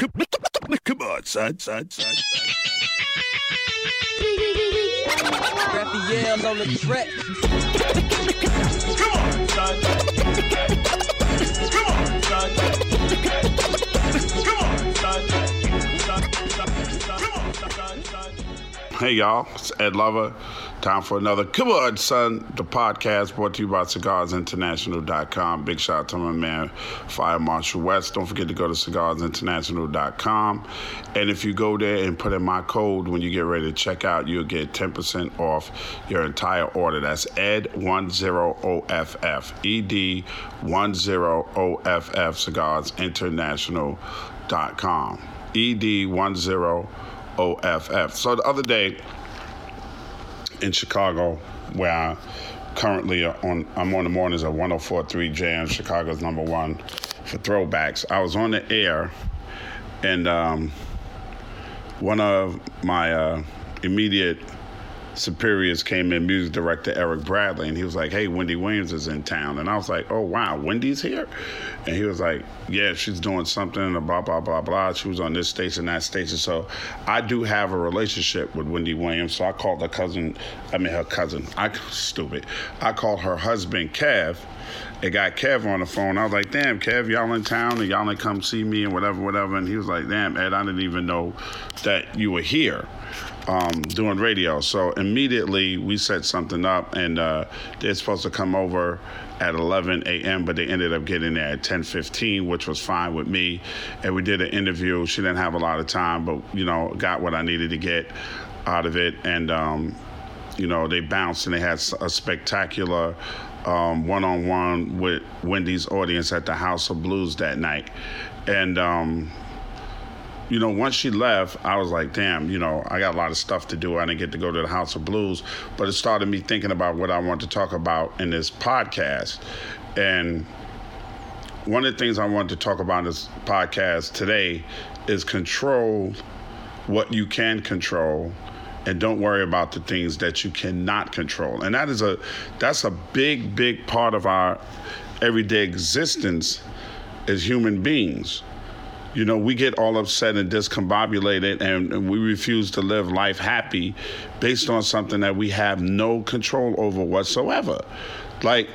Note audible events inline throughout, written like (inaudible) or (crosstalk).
Come on, son, son, son, son. Raphael on the track. Come on, son. Come on, son. Hey y'all, it's Ed Lover. Time for another Come On Son, the podcast brought to you by CigarsInternational.com. Big shout out to my man, Fire Marshal West. Don't forget to go to CigarsInternational.com. And if you go there and put in my code when you get ready to check out, you'll get 10% off your entire order. That's ED10OFF. ED10OFF, CigarsInternational.com. ED10OFF. So the other day, in Chicago, where I currently on I'm on the mornings at 104.3 Jam, Chicago's number one for throwbacks. I was on the air, and um, one of my uh, immediate superiors came in, music director Eric Bradley, and he was like, "Hey, Wendy Williams is in town," and I was like, "Oh wow, Wendy's here," and he was like, "Yeah, she's doing something," and blah blah blah blah. She was on this station, that station. So I do have a relationship with Wendy Williams. So I called her cousin, I mean her cousin. I stupid. I called her husband Kev. It got Kev on the phone. I was like, "Damn, Kev, y'all in town, and y'all ain't come see me and whatever, whatever." And he was like, "Damn, Ed, I didn't even know that you were here." Um, doing radio. So immediately we set something up, and uh, they're supposed to come over at 11 a.m., but they ended up getting there at 10:15, which was fine with me. And we did an interview. She didn't have a lot of time, but you know, got what I needed to get out of it, and um, you know, they bounced and they had a spectacular. Um, one-on-one with Wendy's audience at the House of Blues that night, and um, you know, once she left, I was like, damn, you know, I got a lot of stuff to do. I didn't get to go to the House of Blues, but it started me thinking about what I want to talk about in this podcast. And one of the things I wanted to talk about in this podcast today is control what you can control and don't worry about the things that you cannot control. And that is a that's a big big part of our everyday existence as human beings you know, we get all upset and discombobulated and, we refuse to live life happy based on something that we have no control over whatsoever. Like,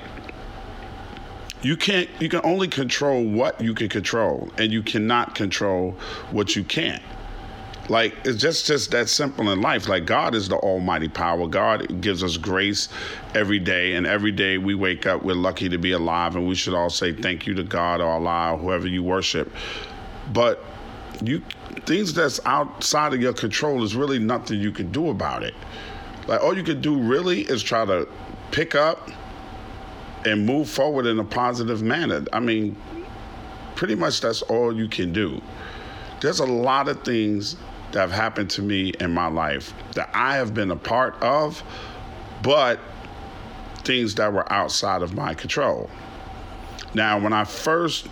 you can't, you can only control what you can control, and you cannot control what you can't. Like it's just just that simple in life. Like God is the almighty power. God gives us grace every day, and every day we wake up, we're lucky to be alive, and we should all say thank you to God or Allah or whoever you worship but you things that's outside of your control is really nothing you can do about it. Like all you can do really is try to pick up and move forward in a positive manner. I mean, pretty much that's all you can do. There's a lot of things that have happened to me in my life that I have been a part of, but things that were outside of my control. Now, when I first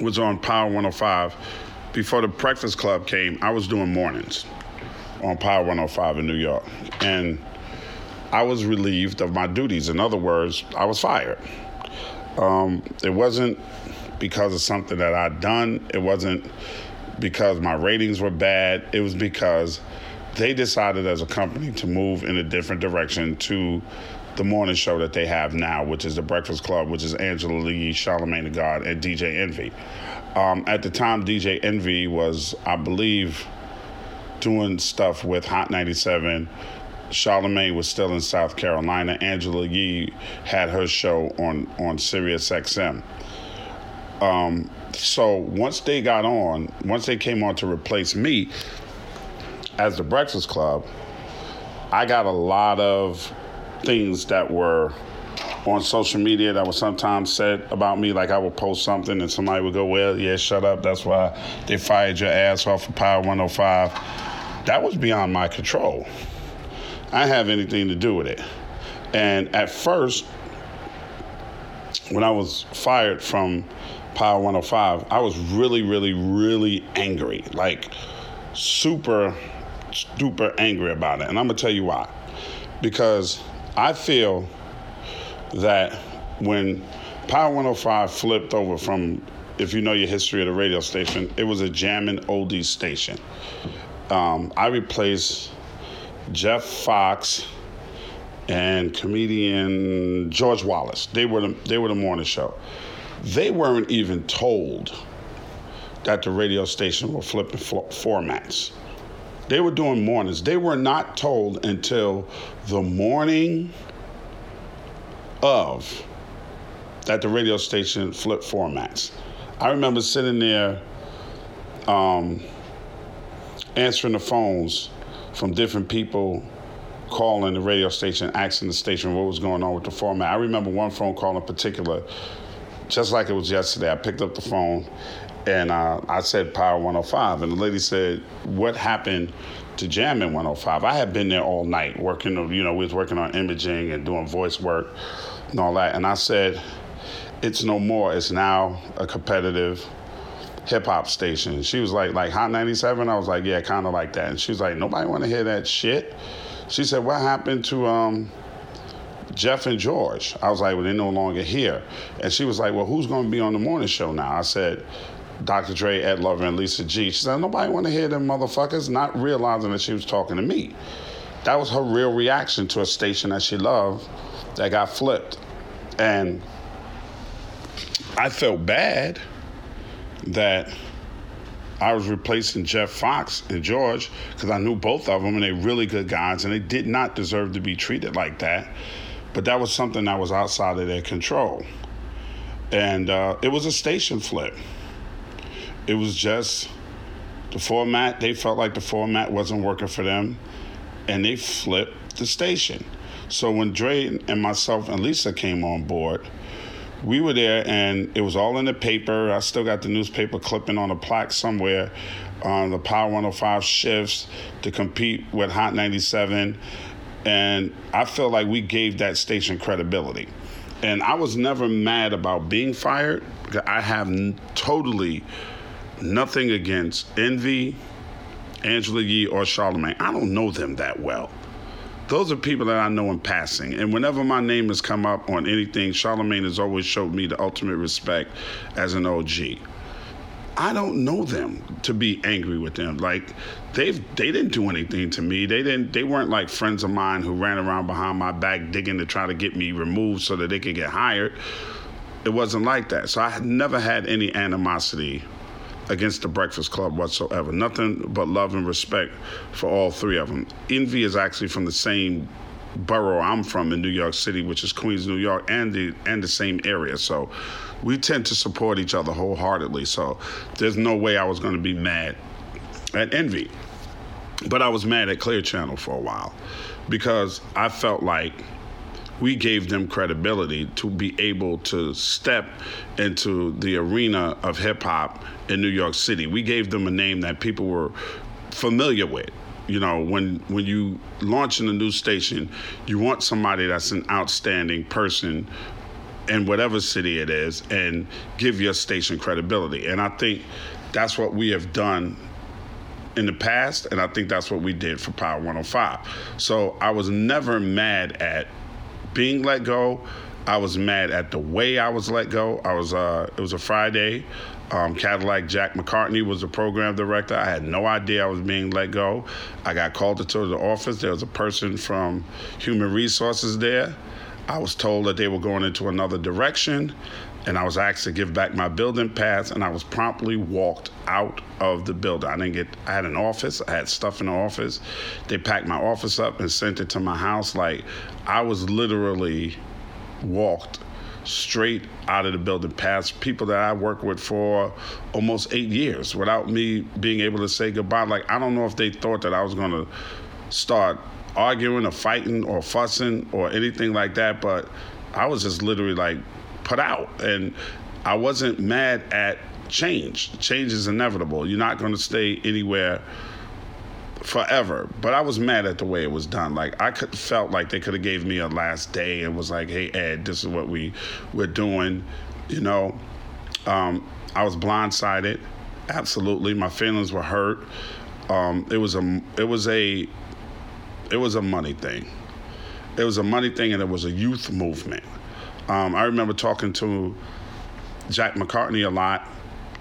was on Power 105. Before the Breakfast Club came, I was doing mornings on Power 105 in New York. And I was relieved of my duties. In other words, I was fired. Um, it wasn't because of something that I'd done, it wasn't because my ratings were bad, it was because they decided as a company to move in a different direction to the morning show that they have now, which is the Breakfast Club, which is Angela Yee, Charlemagne the God, and DJ Envy. Um, at the time, DJ Envy was, I believe, doing stuff with Hot 97. Charlemagne was still in South Carolina. Angela Yee had her show on on Sirius XM. Um, so once they got on, once they came on to replace me as the Breakfast Club, I got a lot of things that were on social media that were sometimes said about me. Like I would post something and somebody would go, Well, yeah, shut up. That's why they fired your ass off of Power 105. That was beyond my control. I have anything to do with it. And at first, when I was fired from Power 105, I was really, really, really angry. Like super, super angry about it. And I'm going to tell you why. Because I feel that when Power 105 flipped over from if you know your history of the radio station, it was a jamming oldies station. Um, I replaced Jeff Fox and comedian George Wallace. They were the, they were the morning show. They weren't even told that the radio station were flipping formats. They were doing mornings. They were not told until the morning of that the radio station flipped formats. I remember sitting there um, answering the phones from different people calling the radio station, asking the station what was going on with the format. I remember one phone call in particular, just like it was yesterday. I picked up the phone and uh, I said Power 105, and the lady said, "What happened to Jammin 105?" I had been there all night working. You know, we was working on imaging and doing voice work and all that, and I said, "It's no more. It's now a competitive." hip hop station. She was like, like Hot 97. I was like, yeah, kind of like that. And she was like, nobody want to hear that shit. She said, what happened to um, Jeff and George? I was like, well, they're no longer here. And she was like, well, who's going to be on the morning show now? I said, Dr. Dre, Ed Lover, and Lisa G. She said, nobody want to hear them motherfuckers, not realizing that she was talking to me. That was her real reaction to a station that she loved that got flipped. And I felt bad that I was replacing Jeff Fox and George because I knew both of them and they're really good guys and they did not deserve to be treated like that. But that was something that was outside of their control. And uh, it was a station flip. It was just the format, they felt like the format wasn't working for them and they flipped the station. So when Dre and myself and Lisa came on board, we were there and it was all in the paper. I still got the newspaper clipping on a plaque somewhere on the Power 105 shifts to compete with Hot 97. And I feel like we gave that station credibility. And I was never mad about being fired. I have totally nothing against Envy, Angela Yee, or Charlemagne. I don't know them that well those are people that I know in passing. And whenever my name has come up on anything, Charlemagne has always showed me the ultimate respect as an OG. I don't know them to be angry with them. Like they've they didn't do anything to me. They didn't they weren't like friends of mine who ran around behind my back digging to try to get me removed so that they could get hired. It wasn't like that. So I never had any animosity against the Breakfast Club whatsoever. Nothing but love and respect for all three of them. Envy is actually from the same borough I'm from in New York City, which is Queens, New York, and the and the same area. So we tend to support each other wholeheartedly. So there's no way I was going to be mad at Envy. But I was mad at Clear Channel for a while because I felt like we gave them credibility to be able to step into the arena of hip hop in New York City. We gave them a name that people were familiar with. You know, when when you launch in a new station, you want somebody that's an outstanding person in whatever city it is and give your station credibility. And I think that's what we have done in the past, and I think that's what we did for Power 105. So I was never mad at being let go. I was mad at the way I was let go. I was uh, it was a Friday. Um, Cadillac Jack McCartney was the program director. I had no idea I was being let go. I got called into the office. There was a person from Human Resources there. I was told that they were going into another direction, and I was asked to give back my building pass, and I was promptly walked out of the building. I didn't get. I had an office. I had stuff in the office. They packed my office up and sent it to my house. Like I was literally walked straight out of the building past people that I worked with for almost eight years without me being able to say goodbye. Like, I don't know if they thought that I was going to start arguing or fighting or fussing or anything like that, but I was just literally like put out. And I wasn't mad at change. Change is inevitable. You're not going to stay anywhere forever. But I was mad at the way it was done. Like I could felt like they could have gave me a last day and was like, "Hey Ed, this is what we we're doing." You know, um, I was blindsided. Absolutely, my feelings were hurt. Um, it was a it was a it was a money thing. It was a money thing, and it was a youth movement. Um, I remember talking to Jack McCartney a lot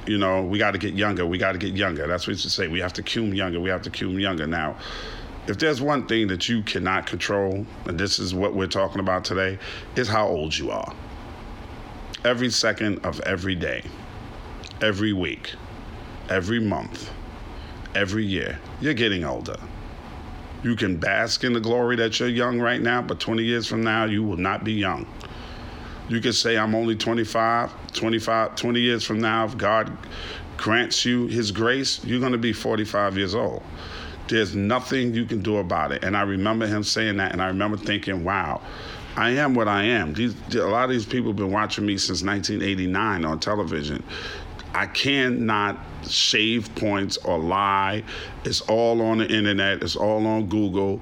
You know, we got to get younger. We got to get younger. That's what you say. We have to cum younger. We have to cum younger. Now, if there's one thing that you cannot control, and this is what we're talking about today, is how old you are. Every second of every day, every week, every month, every year, you're getting older. You can bask in the glory that you're young right now, but 20 years from now, you will not be young. You can say, I'm only 25, 25, 20 years from now, if God grants you his grace, you're going to be 45 years old. There's nothing you can do about it. And I remember him saying that, and I remember thinking, wow, I am what I am. These, a lot of these people have been watching me since 1989 on television. I cannot shave points or lie. It's all on the internet. It's all on Google.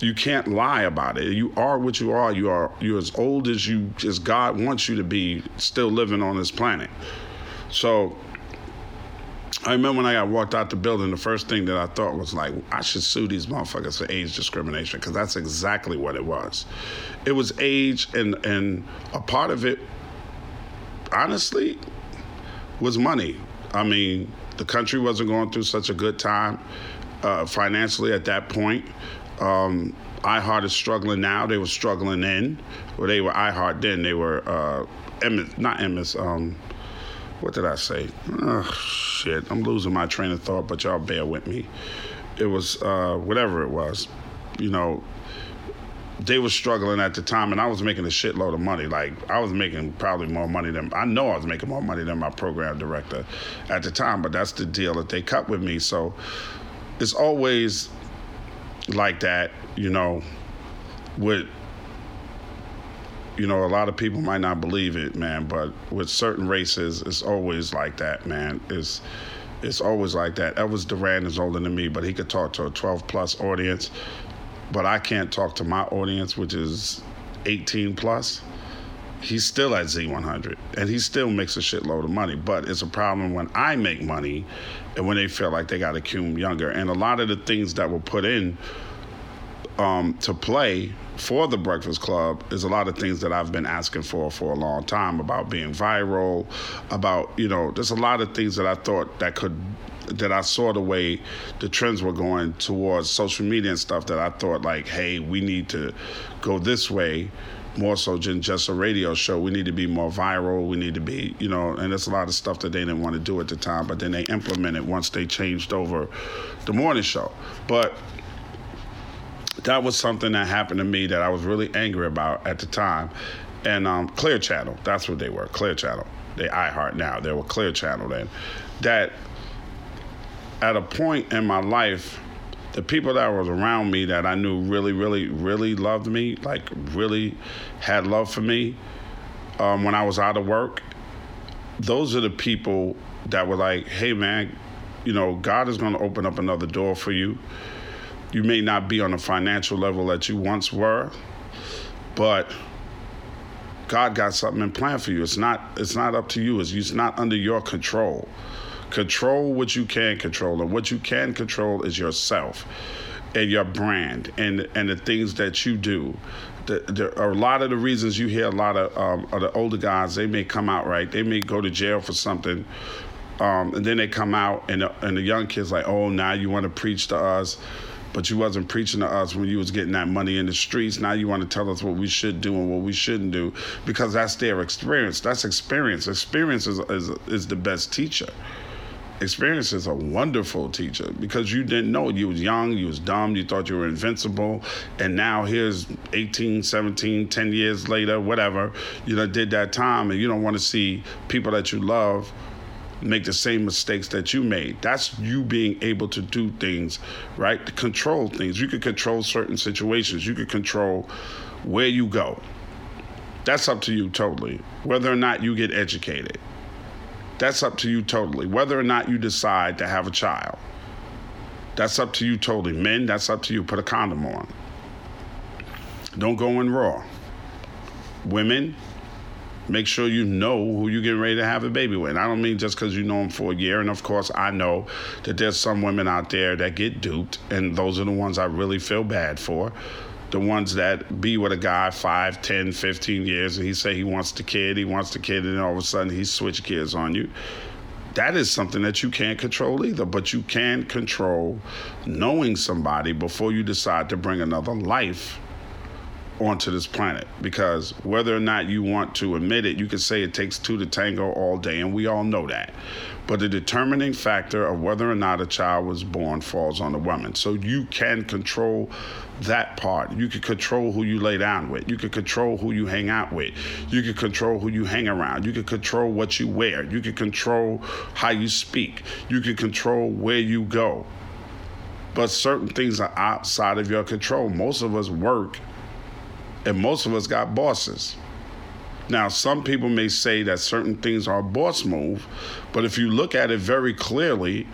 You can't lie about it. You are what you are. You are you're as old as you as God wants you to be, still living on this planet. So I remember when I got walked out the building, the first thing that I thought was like, I should sue these motherfuckers for age discrimination because that's exactly what it was. It was age, and and a part of it, honestly, was money. I mean, the country wasn't going through such a good time uh, financially at that point. Um, iHeart is struggling now. They were struggling then. Well, they were iHeart then. They were uh, not Emmis. Um, what did I say? Oh, shit. I'm losing my train of thought, but y'all bear with me. It was uh, whatever it was. You know, they were struggling at the time, and I was making a shitload of money. Like I was making probably more money than I know I was making more money than my program director at the time. But that's the deal that they cut with me. So it's always like that, you know, with you know, a lot of people might not believe it, man, but with certain races, it's always like that, man. It's it's always like that. Elvis Duran is older than me, but he could talk to a 12 plus audience, but I can't talk to my audience, which is 18 plus. He's still at Z100, and he still makes a shitload of money. But it's a problem when I make money, and when they feel like they got to cum younger. And a lot of the things that were put in um, to play for the Breakfast Club is a lot of things that I've been asking for for a long time about being viral, about you know, there's a lot of things that I thought that could that I saw the way the trends were going towards social media and stuff that I thought like, hey, we need to go this way more so than just a radio show. We need to be more viral. We need to be, you know, and there's a lot of stuff that they didn't want to do at the time, but then they implemented once they changed over the morning show. But that was something that happened to me that I was really angry about at the time. And um, Clear Channel, that's what they were, Clear Channel. They iHeart now. They were Clear Channel then. That at a point in my life, the people that was around me that I knew really, really, really loved me, like really had love for me um, when I was out of work, those are the people that were like, hey man, you know, God is going to open up another door for you you may not be on a financial level that you once were, but God got something in plan for you. It's not it's not up to you. It's, it's not under your control. Control what you can control, and what you can control is yourself and your brand and and the things that you do. The, the, a lot of the reasons you hear a lot of, um, of the older guys, they may come out right. They may go to jail for something, um, and then they come out, and the, and the young kids like, oh, now you want to preach to us but you wasn't preaching to us when you was getting that money in the streets. Now you want to tell us what we should do and what we shouldn't do because that's their experience. That's experience. Experience is, is, is the best teacher. Experience is a wonderful teacher because you didn't know. You was young, you was dumb, you thought you were invincible. And now here's 18, 17, 10 years later, whatever, you know, did that time and you don't want to see people that you love make the same mistakes that you made. That's you being able to do things, right? To control things. You can control certain situations. You can control where you go. That's up to you totally. Whether or not you get educated. That's up to you totally. Whether or not you decide to have a child. That's up to you totally. Men, that's up to you. Put a condom on. Don't go in raw. Women, make sure you know who you're getting ready to have a baby with. And I don't mean just because you know them for a year. And of course, I know that there's some women out there that get duped, and those are the ones I really feel bad for. The ones that be with a guy 5, 10, 15 years, and he say he wants the kid, he wants the kid, and all of a sudden he switch gears on you. that is something that you can't control either, but you can control knowing somebody before you decide to bring another life onto this planet. Because whether or not you want to admit it, you can say it takes two to tango all day, and we all know that. But the determining factor of whether or not a child was born falls on the woman. So you can control that part. You can control who you lay down with. You can control who you hang out with. You can control who you hang around. You can control what you wear. You can control how you speak. You can control where you go. But certain things are outside of your control. Most of us work and most of us got bosses. Now, some people may say that certain things are boss move, but if you look at it very clearly,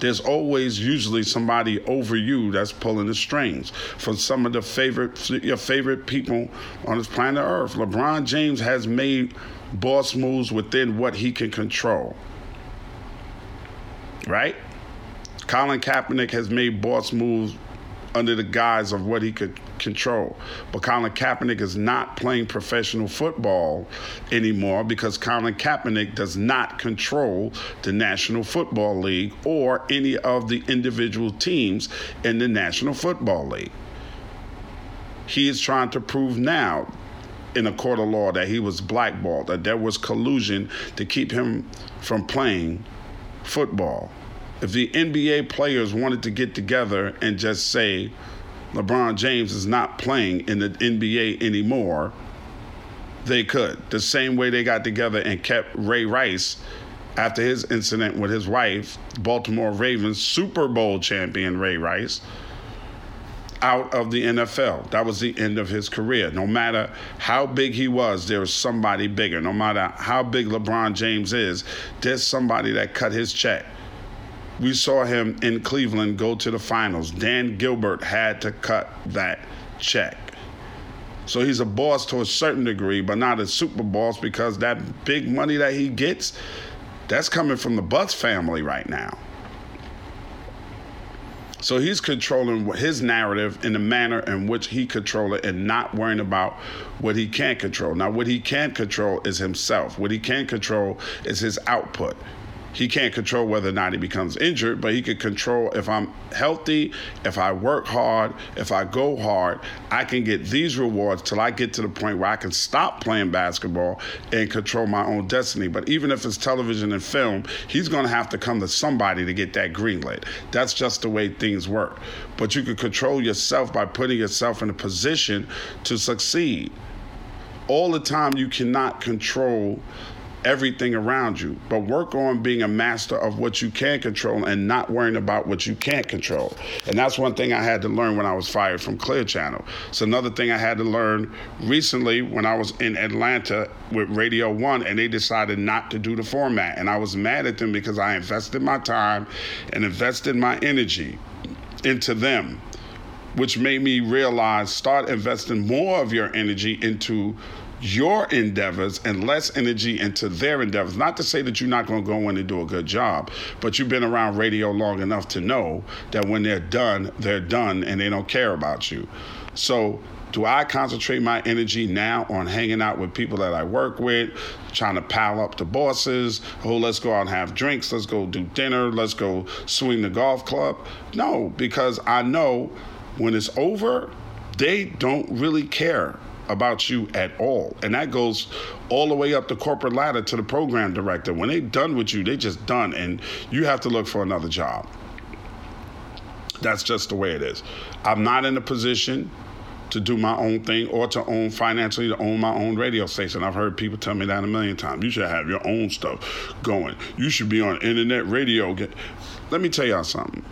there's always usually somebody over you that's pulling the strings. From some of the favorite your favorite people on this planet Earth, LeBron James has made boss moves within what he can control. Right? Colin Kaepernick has made boss moves under the guise of what he could control. But Colin Kaepernick is not playing professional football anymore because Colin Kaepernick does not control the National Football League or any of the individual teams in the National Football League. He is trying to prove now in a court of law that he was blackballed, that there was collusion to keep him from playing football if the NBA players wanted to get together and just say LeBron James is not playing in the NBA anymore, they could. The same way they got together and kept Ray Rice after his incident with his wife, Baltimore Ravens Super Bowl champion Ray Rice, out of the NFL. That was the end of his career. No matter how big he was, there was somebody bigger. No matter how big LeBron James is, there's somebody that cut his check we saw him in Cleveland go to the finals. Dan Gilbert had to cut that check. So he's a boss to a certain degree, but not a super boss because that big money that he gets, that's coming from the Buss family right now. So he's controlling his narrative in the manner in which he control it and not worrying about what he can't control. Now, what he can't control is himself. What he can't control is his output. He can't control whether or not he becomes injured, but he can control if I'm healthy, if I work hard, if I go hard, I can get these rewards till I get to the point where I can stop playing basketball and control my own destiny. But even if it's television and film, he's going to have to come to somebody to get that green light. That's just the way things work. But you can control yourself by putting yourself in a position to succeed. All the time, you cannot control everything around you, but work on being a master of what you can control and not worrying about what you can't control. And that's one thing I had to learn when I was fired from Clear Channel. It's another thing I had to learn recently when I was in Atlanta with Radio One and they decided not to do the format. And I was mad at them because I invested my time and invested my energy into them which made me realize start investing more of your energy into your endeavors and less energy into their endeavors. Not to say that you're not going to go in and do a good job, but you've been around radio long enough to know that when they're done, they're done and they don't care about you. So, do I concentrate my energy now on hanging out with people that I work with, trying to pal up the bosses? Oh, let's go out and have drinks. Let's go do dinner. Let's go swing the golf club. No, because I know when it's over, they don't really care about you at all. And that goes all the way up the corporate ladder to the program director. When they're done with you, they just done and you have to look for another job. That's just the way it is. I'm not in a position to do my own thing or to own financially to own my own radio station. I've heard people tell me that a million times. You should have your own stuff going. You should be on internet radio. Let me tell y'all something.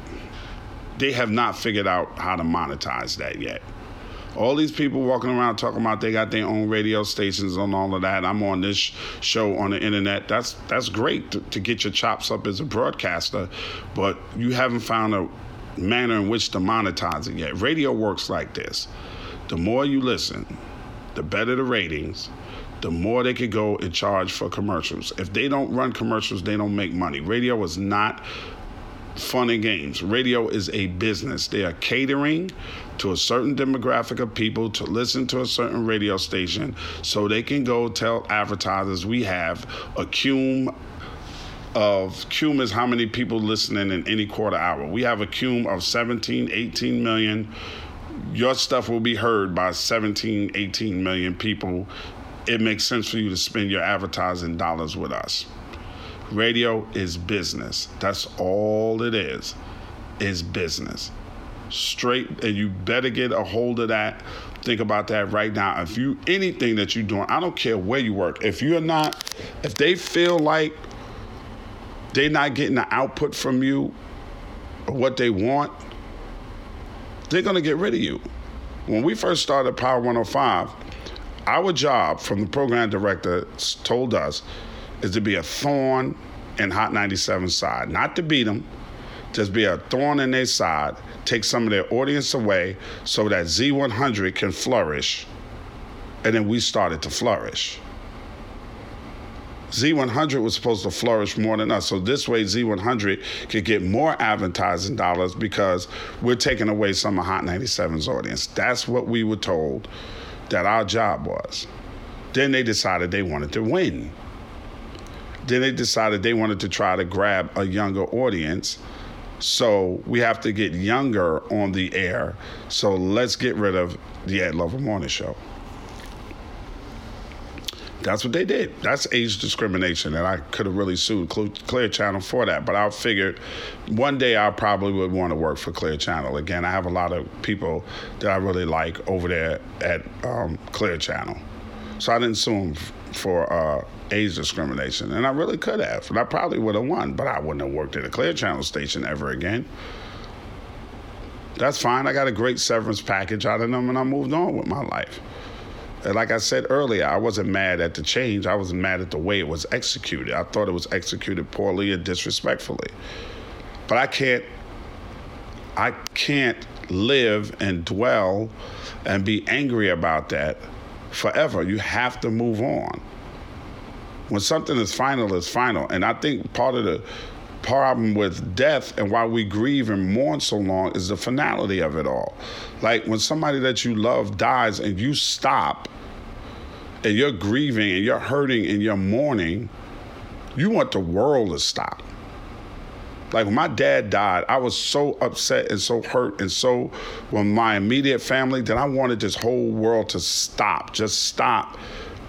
They have not figured out how to monetize that yet all these people walking around talking about they got their own radio stations and all of that. I'm on this show on the internet. That's that's great to, to get your chops up as a broadcaster, but you haven't found a manner in which to monetize it yet. Radio works like this: the more you listen, the better the ratings. The more they could go and charge for commercials. If they don't run commercials, they don't make money. Radio is not fun and games. Radio is a business. They are catering to a certain demographic of people to listen to a certain radio station so they can go tell advertisers we have a Cume of cume is how many people listening in any quarter hour. We have a cume of 17, 18 million. Your stuff will be heard by 17, 18 million people. It makes sense for you to spend your advertising dollars with us. Radio is business. That's all it is. Is business. Straight and you better get a hold of that. Think about that right now. If you anything that you're doing, I don't care where you work. If you're not, if they feel like they're not getting the output from you or what they want, they're going to get rid of you. When we first started Power 105, our job from the program director told us is to be a thorn in Hot 97 side, not to beat them, just be a thorn in their side, take some of their audience away so that Z100 can flourish. And then we started to flourish. Z100 was supposed to flourish more than us. So this way, Z100 could get more advertising dollars because we're taking away some of Hot 97's audience. That's what we were told that our job was. Then they decided they wanted to win. Then they decided they wanted to try to grab a younger audience. So we have to get younger on the air. So let's get rid of the Ed Lover Morning Show. That's what they did. That's age discrimination, and I could have really sued Clear Channel for that. But I figured one day I probably would want to work for Clear Channel again. I have a lot of people that I really like over there at um, Clear Channel, so I didn't sue them for uh, age discrimination, and I really could have, and I probably would have won. But I wouldn't have worked at a Clear Channel station ever again. That's fine. I got a great severance package out of them, and I moved on with my life. And like I said earlier, I wasn't mad at the change. I was mad at the way it was executed. I thought it was executed poorly and disrespectfully. But I can't I can't live and dwell and be angry about that forever. You have to move on. When something is final, it's final. And I think part of the problem with death and why we grieve and mourn so long is the finality of it all. Like when somebody that you love dies and you stop and you're grieving and you're hurting and you're mourning, you want the world to stop. Like when my dad died, I was so upset and so hurt and so when my immediate family that I wanted this whole world to stop. Just stop.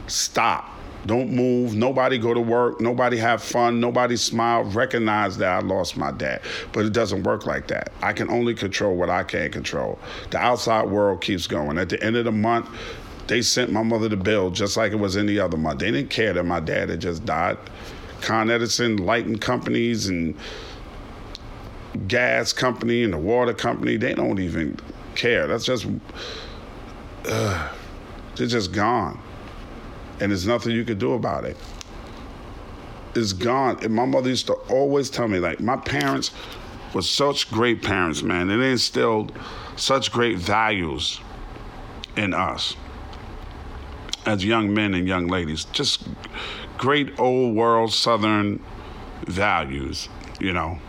Stop. Don't move. Nobody go to work. Nobody have fun. Nobody smile. Recognize that I lost my dad. But it doesn't work like that. I can only control what I can control. The outside world keeps going. At the end of the month, they sent my mother the bill just like it was any other month. They didn't care that my dad had just died. Con Edison lighting companies and gas company and the water company, they don't even care. That's just, uh, they're just gone. And there's nothing you can do about it. It's gone. And my mother used to always tell me, like, my parents were such great parents, man. And they instilled such great values in us as young men and young ladies. Just great old world Southern values, you know,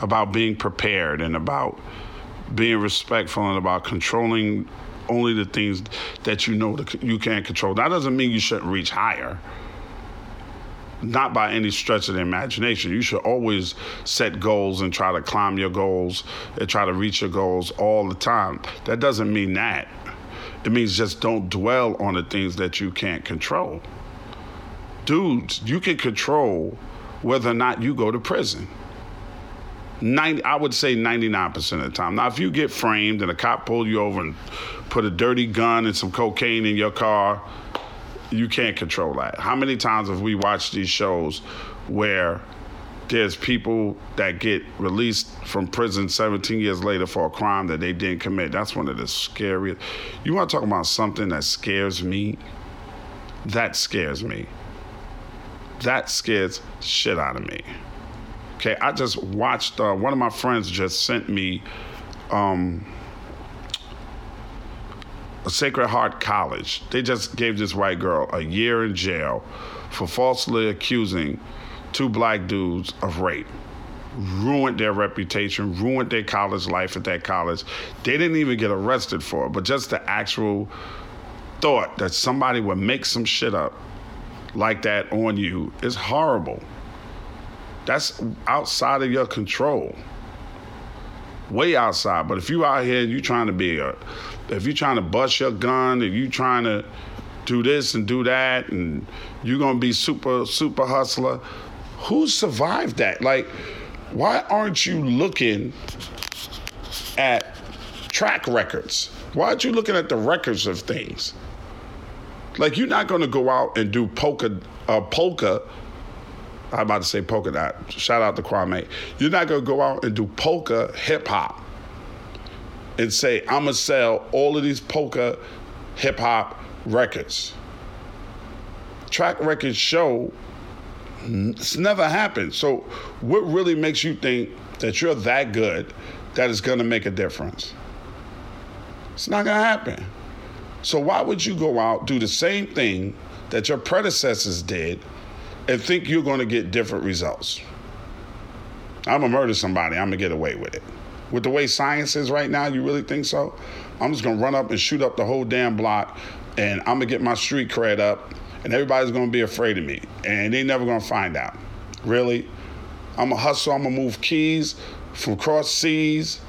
about being prepared and about being respectful and about controlling only the things that you know that you can't control. That doesn't mean you shouldn't reach higher. Not by any stretch of the imagination. You should always set goals and try to climb your goals and try to reach your goals all the time. That doesn't mean that. It means just don't dwell on the things that you can't control. Dudes, you can control whether or not you go to prison. 90, I would say 99% of the time. Now, if you get framed and a cop pulled you over and put a dirty gun and some cocaine in your car, you can't control that. How many times have we watched these shows where there's people that get released from prison 17 years later for a crime that they didn't commit. That's one of the scariest. You want to talk about something that scares me? That scares me. That scares shit out of me. Okay, I just watched. Uh, one of my friends just sent me um, a Sacred Heart College. They just gave this white girl a year in jail for falsely accusing two black dudes of rape. Ruined their reputation, ruined their college life at that college. They didn't even get arrested for it, but just the actual thought that somebody would make some shit up like that on you is horrible. That's outside of your control. Way outside. But if you out here you trying to be a, if you trying to bust your gun, if you trying to do this and do that, and you're gonna be super super hustler, who survived that? Like, why aren't you looking at track records? Why aren't you looking at the records of things? Like, you're not gonna go out and do polka uh, polka I'm about to say polka dot. Shout out to Kwame. You're not gonna go out and do polka hip hop and say I'm gonna sell all of these polka hip hop records. Track records show it's never happened. So, what really makes you think that you're that good that it's gonna make a difference? It's not gonna happen. So, why would you go out do the same thing that your predecessors did? And think you're going to get different results. I'm gonna murder somebody, I'm gonna get away with it. With the way science is right now, you really think so? I'm just gonna run up and shoot up the whole damn block, and I'm gonna get my street cred up, and everybody's gonna be afraid of me, and they never gonna find out. Really? I'm gonna hustle, I'm gonna move keys from cross seas,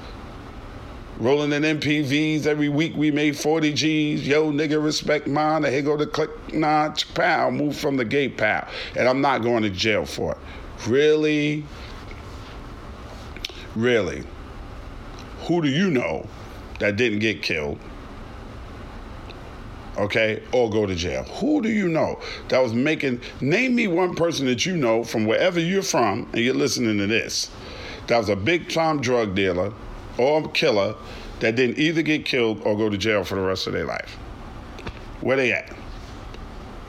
rolling in MPVs every week. We made 40 G's. Yo, nigga, respect mine. Here go the click, notch, pow. Move from the gate, pow. And I'm not going to jail for it. Really? Really? Who do you know that didn't get killed? Okay, or go to jail. Who do you know that was making? Name me one person that you know from wherever you're from, and you're listening to this. That was a big time drug dealer or killer that didn't either get killed or go to jail for the rest of their life. Where they at?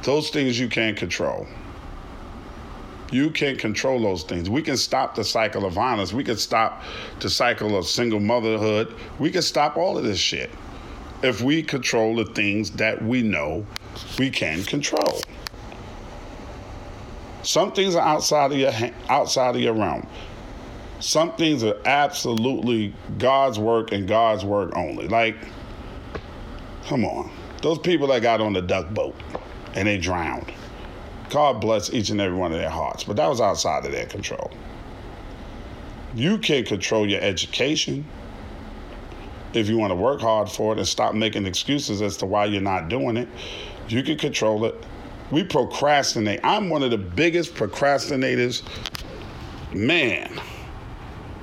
Those things you can't control. You can't control those things. We can stop the cycle of violence. We can stop the cycle of single motherhood. We can stop all of this shit if we control the things that we know we can control. Some things are outside of your outside of your realm. Some things are absolutely God's work and God's work only. Like, come on. Those people that got on the duck boat and they drowned. God bless each and every one of their hearts, but that was outside of their control. You can control your education if you want to work hard for it and stop making excuses as to why you're not doing it. You can control it. We procrastinate. I'm one of the biggest procrastinators. Man,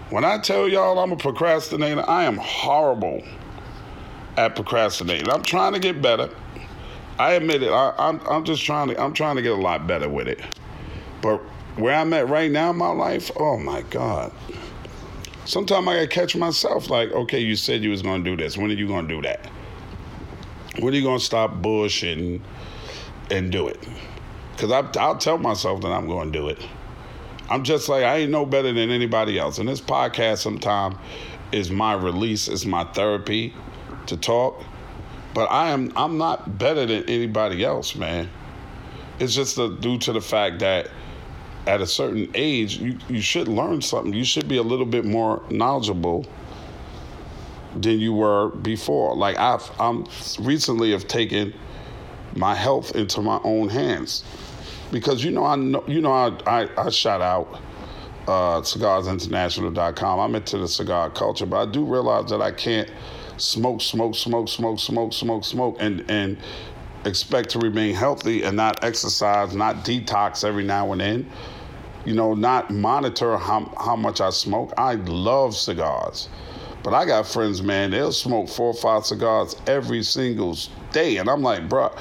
when I tell y'all I'm a procrastinator, I am horrible at procrastinating. I'm trying to get better. I admit it. I, am I'm, I'm just trying to I'm trying to get a lot better with it. But where I'm at right now in my life, oh my God. Sometimes I gotta catch myself like, okay, you said you was gonna do this. When are you gonna do that? When are you gonna stop bullshitting and do it? Because I'll tell myself that I'm gonna do it. I'm just like I ain't no better than anybody else. And this podcast sometimes is my release, is my therapy to talk. But I am I'm not better than anybody else, man. It's just a, due to the fact that at a certain age, you, you should learn something. You should be a little bit more knowledgeable than you were before. Like I've I'm recently have taken my health into my own hands because you know I know you know I I, I shout out uh, cigarsinternational.com. I'm into the cigar culture, but I do realize that I can't smoke, smoke, smoke, smoke, smoke, smoke, smoke, and and expect to remain healthy and not exercise, not detox every now and then. You know, not monitor how how much I smoke. I love cigars. But I got friends, man, they'll smoke four or five cigars every single day. And I'm like, bro,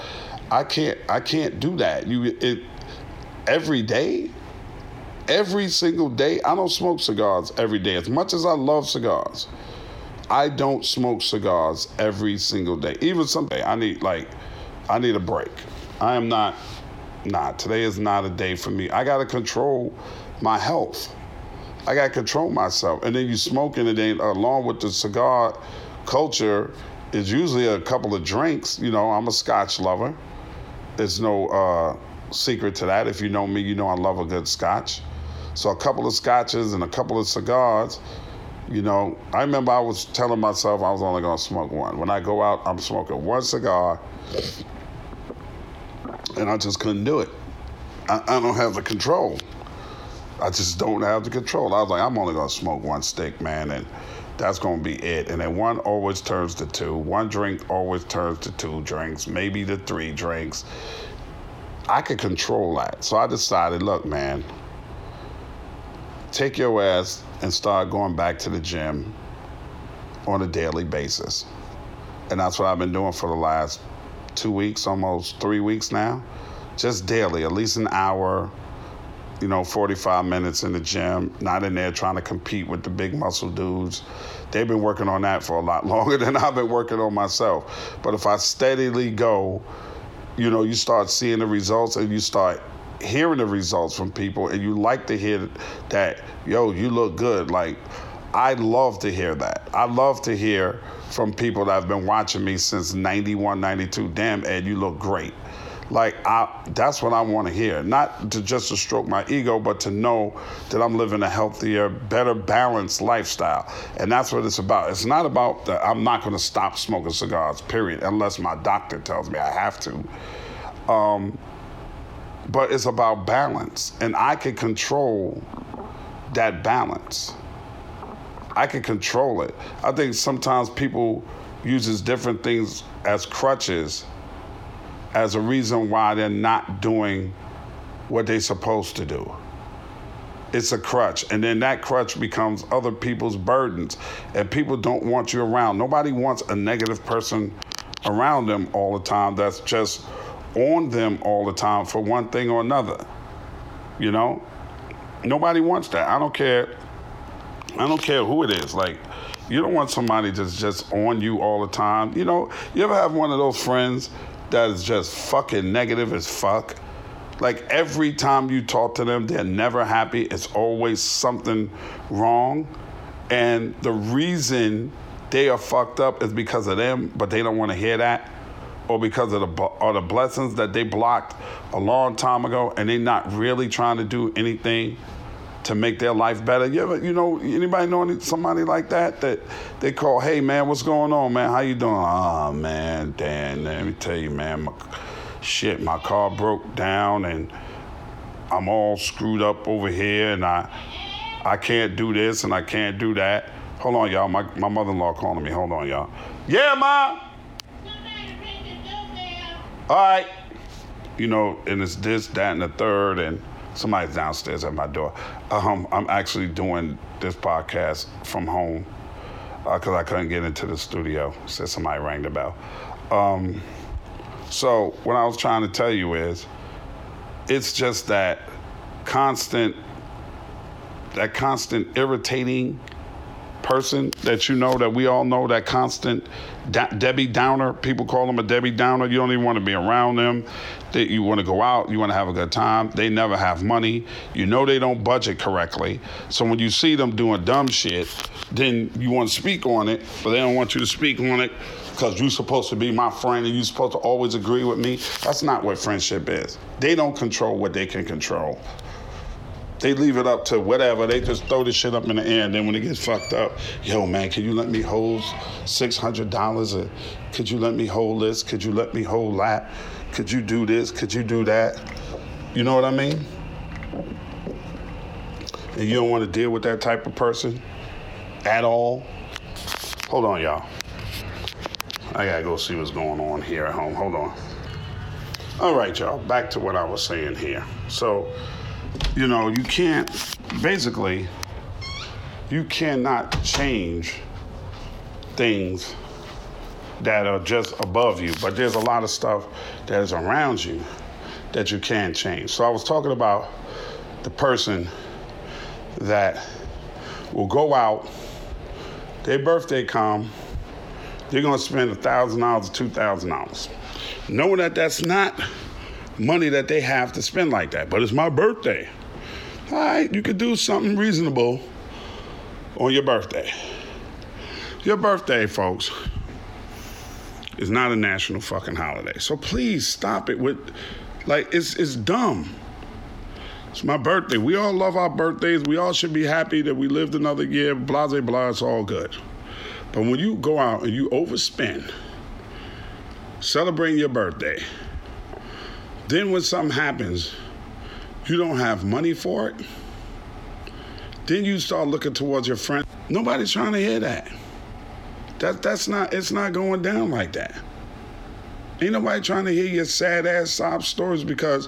I can't I can't do that. You it every day, every single day. I don't smoke cigars every day. As much as I love cigars, I don't smoke cigars every single day. Even someday I need like I need a break. I am not nah, today is not a day for me. I gotta control my health. I gotta control myself. And then you smoking then along with the cigar culture is usually a couple of drinks. You know, I'm a scotch lover. There's no uh secret to that. If you know me, you know I love a good scotch. So a couple of scotches and a couple of cigars. You know, I remember I was telling myself I was only gonna smoke one. When I go out, I'm smoking one cigar, and I just couldn't do it. I, I don't have the control. I just don't have the control. I was like, I'm only gonna smoke one stick, man, and that's gonna be it. And then one always turns to two. One drink always turns to two drinks, maybe to three drinks. I could control that. So I decided, look, man, take your ass and start going back to the gym on a daily basis. And that's what I've been doing for the last two weeks, almost three weeks now. Just daily, at least an hour, you know, 45 minutes in the gym, not in there trying to compete with the big muscle dudes. They've been working on that for a lot (laughs) longer than I've been working on myself. But if I steadily go, you know, you start seeing the results and you start hearing the results from people and you like to hear that, yo, you look good. Like, I love to hear that. I love to hear from people that have been watching me since 91, 92. Damn, Ed, you look great. Like I, that's what I want to hear. Not to just to stroke my ego, but to know that I'm living a healthier, better balanced lifestyle. And that's what it's about. It's not about that I'm not going to stop smoking cigars, period, unless my doctor tells me I have to. Um, but it's about balance, and I can control that balance. I can control it. I think sometimes people uses different things as crutches as a reason why they're not doing what they're supposed to do. It's a crutch. And then that crutch becomes other people's burdens. And people don't want you around. Nobody wants a negative person around them all the time that's just on them all the time for one thing or another. You know? Nobody wants that. I don't care. I don't care who it is. Like, you don't want somebody that's just on you all the time. You know, you ever have one of those friends that is just fucking negative as fuck? Like every time you talk to them, they're never happy. It's always something wrong. And the reason they are fucked up is because of them, but they don't want to hear that or because of the or the blessings that they blocked a long time ago, and they're not really trying to do anything to make their life better. You ever, you know, anybody know somebody like that that they call, hey man, what's going on, man? How you doing? Ah, oh, man, Dan, let me tell you, man, my, shit, my car broke down and I'm all screwed up over here, and I I can't do this and I can't do that. Hold on, y'all. My my mother-in-law calling me. Hold on, y'all. Yeah, ma. All right. You know, and it's this, that, and the third, and somebody's downstairs at my door. Um, I'm actually doing this podcast from home because uh, I couldn't get into the studio. Said somebody rang the bell. Um, so what I was trying to tell you is, it's just that constant, that constant irritating person that you know that we all know that constant De- Debbie Downer. People call them a Debbie Downer. You don't even want to be around them. They, you want to go out. You want to have a good time. They never have money. You know they don't budget correctly. So when you see them doing dumb shit, then you want to speak on it, but they don't want you to speak on it because you're supposed to be my friend and you're supposed to always agree with me. That's not what friendship is. They don't control what they can control. They leave it up to whatever. They just throw the shit up in the air, and then when it gets fucked up, yo, man, can you let me hold six hundred dollars? Or could you let me hold this? Could you let me hold that? Could you do this? Could you do that? You know what I mean? And you don't want to deal with that type of person at all. Hold on, y'all. I gotta go see what's going on here at home. Hold on. All right, y'all. Back to what I was saying here. So you know, you can't, basically, you cannot change things that are just above you, but there's a lot of stuff that is around you that you can change. So I was talking about the person that will go out, their birthday come, they're gonna spend a thousand dollars or two thousand dollars, knowing that that's not money that they have to spend like that. But it's my birthday. All right, you could do something reasonable on your birthday. Your birthday, folks, is not a national fucking holiday. So please stop it with, like, it's, it's dumb. It's my birthday. We all love our birthdays. We all should be happy that we lived another year. Blah, blah, blah. It's all good. But when you go out and you overspend celebrating your birthday, then when something happens, you don't have money for it, Then you start looking towards your friend. Nobody's trying to hear that. That that's not it's not going down like that. Ain't nobody trying to hear your sad ass sob stories because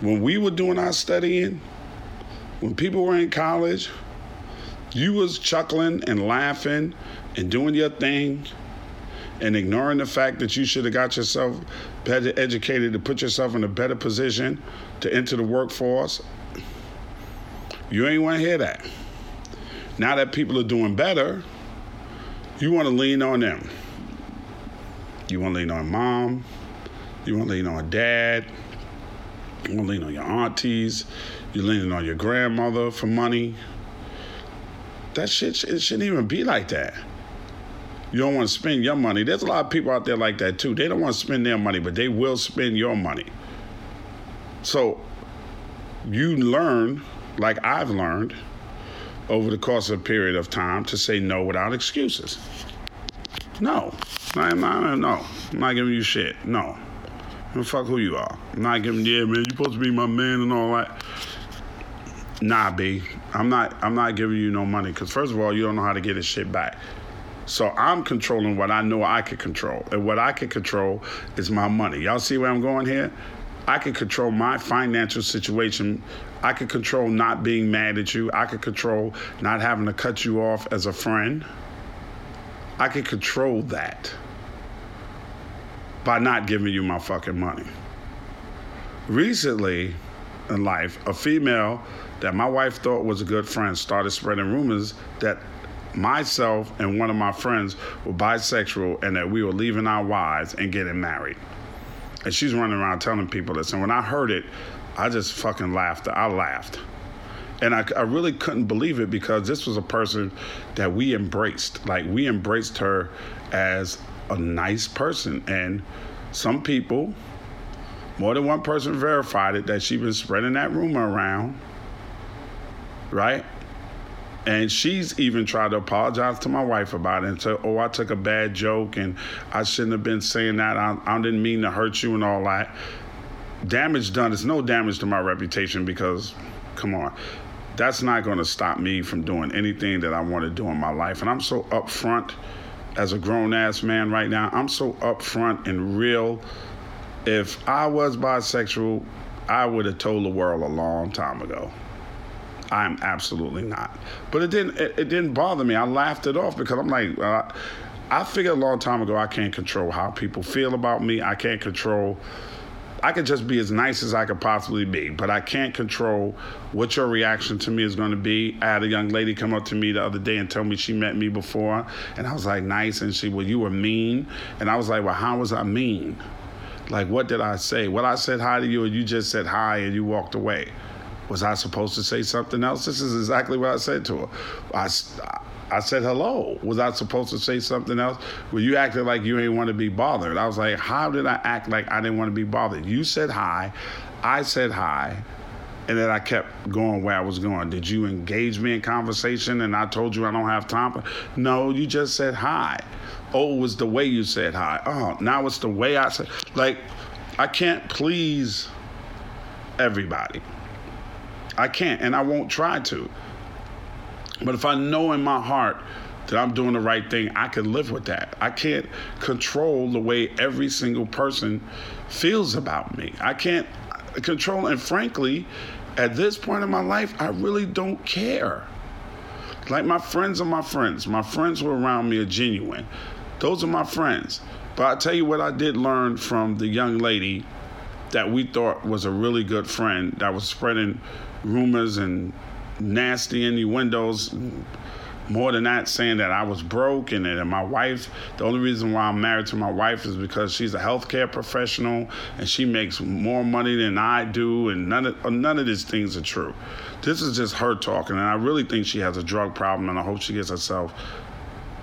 when we were doing our studying, when people were in college, you was chuckling and laughing and doing your thing and ignoring the fact that you should have got yourself better educated to put yourself in a better position to enter the workforce. You ain't want to hear that. Now that people are doing better, you want to lean on them. You want to lean on mom. You want to lean on dad. You want to lean on your aunties. You're leaning on your grandmother for money. That shit it shouldn't even be like that. You don't want to spend your money. There's a lot of people out there like that too. They don't want to spend their money, but they will spend your money. So you learn, like I've learned over the course of a period of time, to say no without excuses. No, I'm not, no, I'm not giving you shit. No. And fuck who you are. I'm not giving yeah, man, you're supposed to be my man and all that. Nah, B. I'm not I'm not giving you no money because first of all, you don't know how to get this shit back. So I'm controlling what I know I can control. And what I can control is my money. Y'all see where I'm going here? I can control my financial situation. I can control not being mad at you. I can control not having to cut you off as a friend. I can control that by not giving you my fucking money. Recently in life, a female that my wife thought was a good friend started spreading rumors that myself and one of my friends were bisexual and that we were leaving our wives and getting married. And she's running around telling people this. And when I heard it, I just fucking laughed. I laughed. And I, I really couldn't believe it because this was a person that we embraced. Like, we embraced her as a nice person. And some people, more than one person verified it, that she been spreading that rumor around, right? And she's even tried to apologize to my wife about it and say, oh, I took a bad joke and I shouldn't have been saying that. I, I didn't mean to hurt you and all that. Damage done is no damage to my reputation because, come on, that's not going to stop me from doing anything that I want to do in my life. And I'm so upfront as a grown ass man right now. I'm so upfront and real. If I was bisexual, I would have told the world a long time ago. I'm absolutely not. But it didn't. It, it, didn't bother me. I laughed it off because I'm like, I figured a long time ago I can't control how people feel about me. I can't control. I could just be as nice as I could possibly be, but I can't control what your reaction to me is going to be. I had a young lady come up to me the other day and tell me she met me before, and I was like, nice. And she, well, you were mean. And I was like, well, how was I mean? Like, what did I say? Well, I said hi to you, and you just said hi, and you walked away. Was I supposed to say something else? This is exactly what I said to her. I, I said hello. Was I supposed to say something else? Well, you acted like you ain't want to be bothered. I was like, how did I act like I didn't want to be bothered? You said hi. I said hi. And then I kept going where I was going. Did you engage me in conversation and I told you I don't have time? No, you just said hi. Oh, it was the way you said hi. Oh, now it's the way I said. Like, I can't please everybody. I can't, and I won't try to. But if I know in my heart that I'm doing the right thing, I can live with that. I can't control the way every single person feels about me. I can't control, and frankly, at this point in my life, I really don't care. Like my friends are my friends. My friends who are around me are genuine. Those are my friends. But I tell you what I did learn from the young lady that we thought was a really good friend that was spreading rumors and nasty innuendos. More than that, saying that I was broke and that my wife, the only reason why I'm married to my wife is because she's a healthcare professional and she makes more money than I do, and none of, none of these things are true. This is just her talking, and I really think she has a drug problem, and I hope she gets herself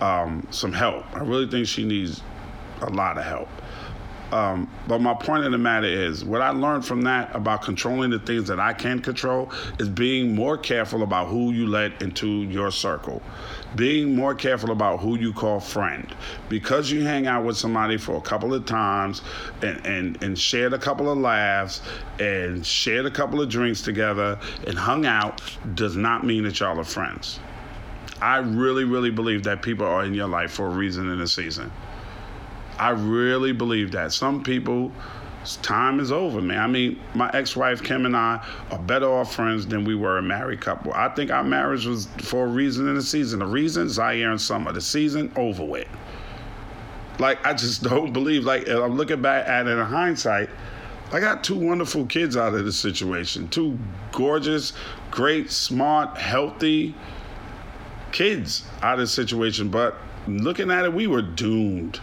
um, some help. I really think she needs a lot of help. Um, but my point of the matter is, what I learned from that about controlling the things that I can control is being more careful about who you let into your circle, being more careful about who you call friend. Because you hang out with somebody for a couple of times and, and, and shared a couple of laughs and shared a couple of drinks together and hung out does not mean that y'all are friends. I really, really believe that people are in your life for a reason in a season. I really believe that. Some people, time is over, man. I mean, my ex-wife Kim and I are better off friends than we were a married couple. I think our marriage was for a reason in the season. The reason, Zaire and Summer. The season over with. Like I just (laughs) don't believe. Like I'm looking back at it in hindsight. I got two wonderful kids out of this situation. Two gorgeous, great, smart, healthy kids out of the situation. But looking at it, we were doomed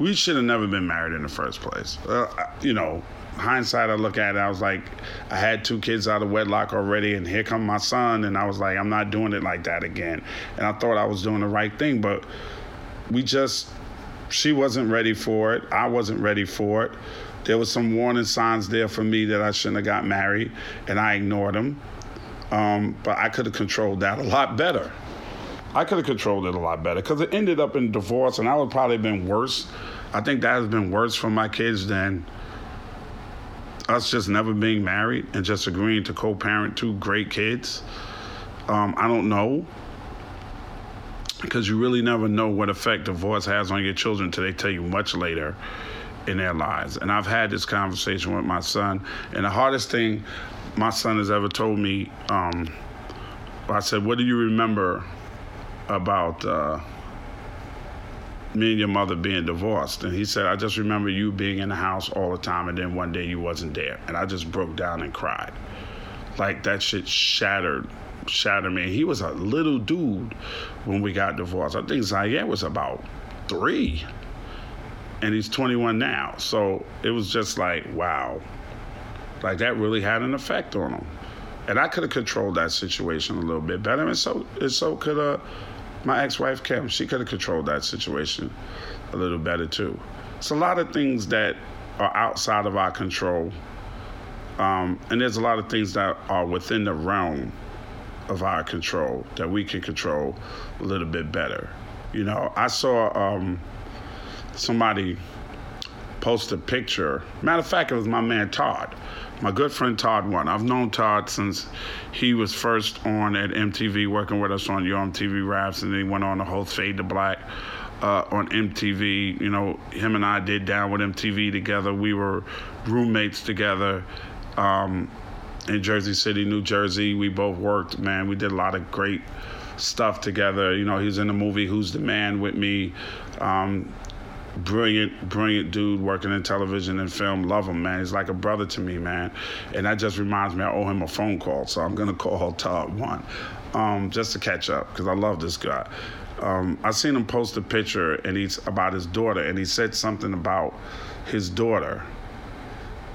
we should have never been married in the first place. Uh, you know, hindsight, I look at it, I was like, I had two kids out of wedlock already, and here come my son, and I was like, I'm not doing it like that again. And I thought I was doing the right thing, but we just, she wasn't ready for it. I wasn't ready for it. There was some warning signs there for me that I shouldn't have got married, and I ignored them. Um, but I could have controlled that a lot better. I could have controlled it a lot better because it ended up in divorce, and I would probably have been worse. I think that has been worse for my kids than us just never being married and just agreeing to co-parent two great kids. Um, I don't know because you really never know what effect divorce has on your children until they tell you much later in their lives. And I've had this conversation with my son, and the hardest thing my son has ever told me, um, I said, "What do you remember?" about uh, me and your mother being divorced. And he said, I just remember you being in the house all the time, and then one day you wasn't there. And I just broke down and cried. Like that shit shattered, shattered me. He was a little dude when we got divorced. I think Zaire was about three. And he's 21 now. So it was just like, wow. Like that really had an effect on him. And I could have controlled that situation a little bit better. And so, and so could have my ex-wife Kim, she could have controlled that situation a little better too. It's a lot of things that are outside of our control, um, and there's a lot of things that are within the realm of our control that we can control a little bit better. You know, I saw um, somebody post a picture. Matter of fact, it was my man Todd my good friend Todd One. I've known Todd since he was first on at MTV, working with us on Yo! MTV Raps, and then he went on to host Fade to Black uh, on MTV. You know, him and I did Down with MTV together. We were roommates together. Um, in Jersey City, New Jersey, we both worked. Man, we did a lot of great stuff together. You know, he was in the movie Who's the Man with me. Um, brilliant, brilliant dude working in television and film. Love him, man. He's like a brother to me, man. And that just reminds me, I owe him a phone call, so I'm gonna call Todd one, um, just to catch up because I love this guy. Um, I seen him post a picture and he's about his daughter, and he said something about his daughter.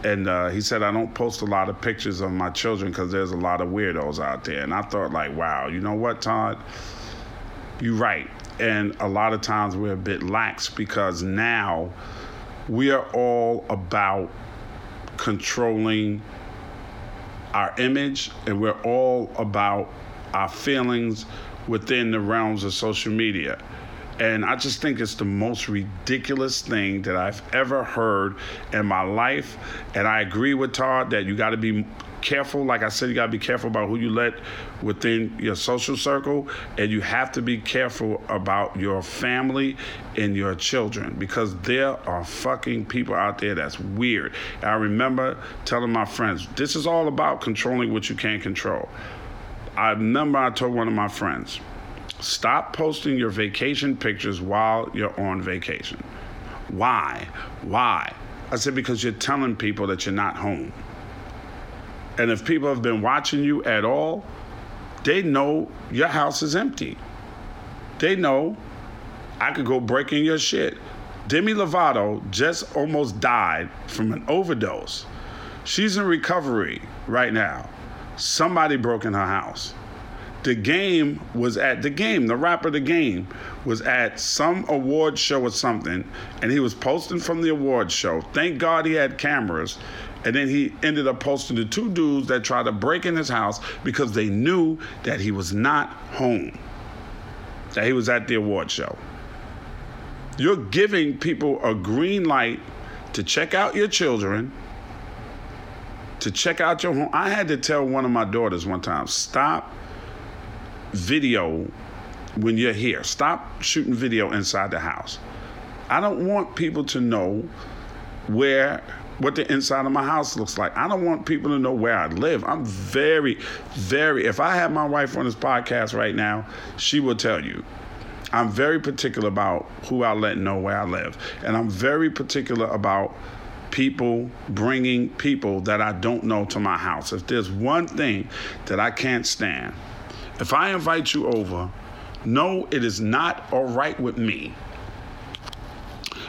And uh, he said, I don't post a lot of pictures of my children because there's a lot of weirdos out there. And I thought, like, wow, you know what, Todd? You're right and a lot of times we're a bit lax because now we are all about controlling our image and we're all about our feelings within the realms of social media. And I just think it's the most ridiculous thing that I've ever heard in my life. And I agree with Todd that you got to be careful. Like I said, you got to be careful about who you let within your social circle, and you have to be careful about your family and your children because there are fucking people out there that's weird. I remember telling my friends, this is all about controlling what you can't control. I remember I told one of my friends, stop posting your vacation pictures while you're on vacation. Why? Why? I said, because you're telling people that you're not home. And if people have been watching you at all, they know your house is empty. They know I could go break in your shit. Demi Lovato just almost died from an overdose. She's in recovery right now. Somebody broke in her house. The game was at the game. The rapper, the game, was at some award show or something, and he was posting from the award show. Thank God he had cameras. And then he ended up posting the two dudes that tried to break in his house because they knew that he was not home, that he was at the award show. You're giving people a green light to check out your children, to check out your home. I had to tell one of my daughters one time stop video when you're here. Stop shooting video inside the house. I don't want people to know where what the inside of my house looks like. I don't want people to know where I live. I'm very, very. If I had my wife on this podcast right now, she will tell you. I'm very particular about who I let know where I live, and I'm very particular about people bringing people that I don't know to my house. If there's one thing that I can't stand, if I invite you over, no, it is not all right with me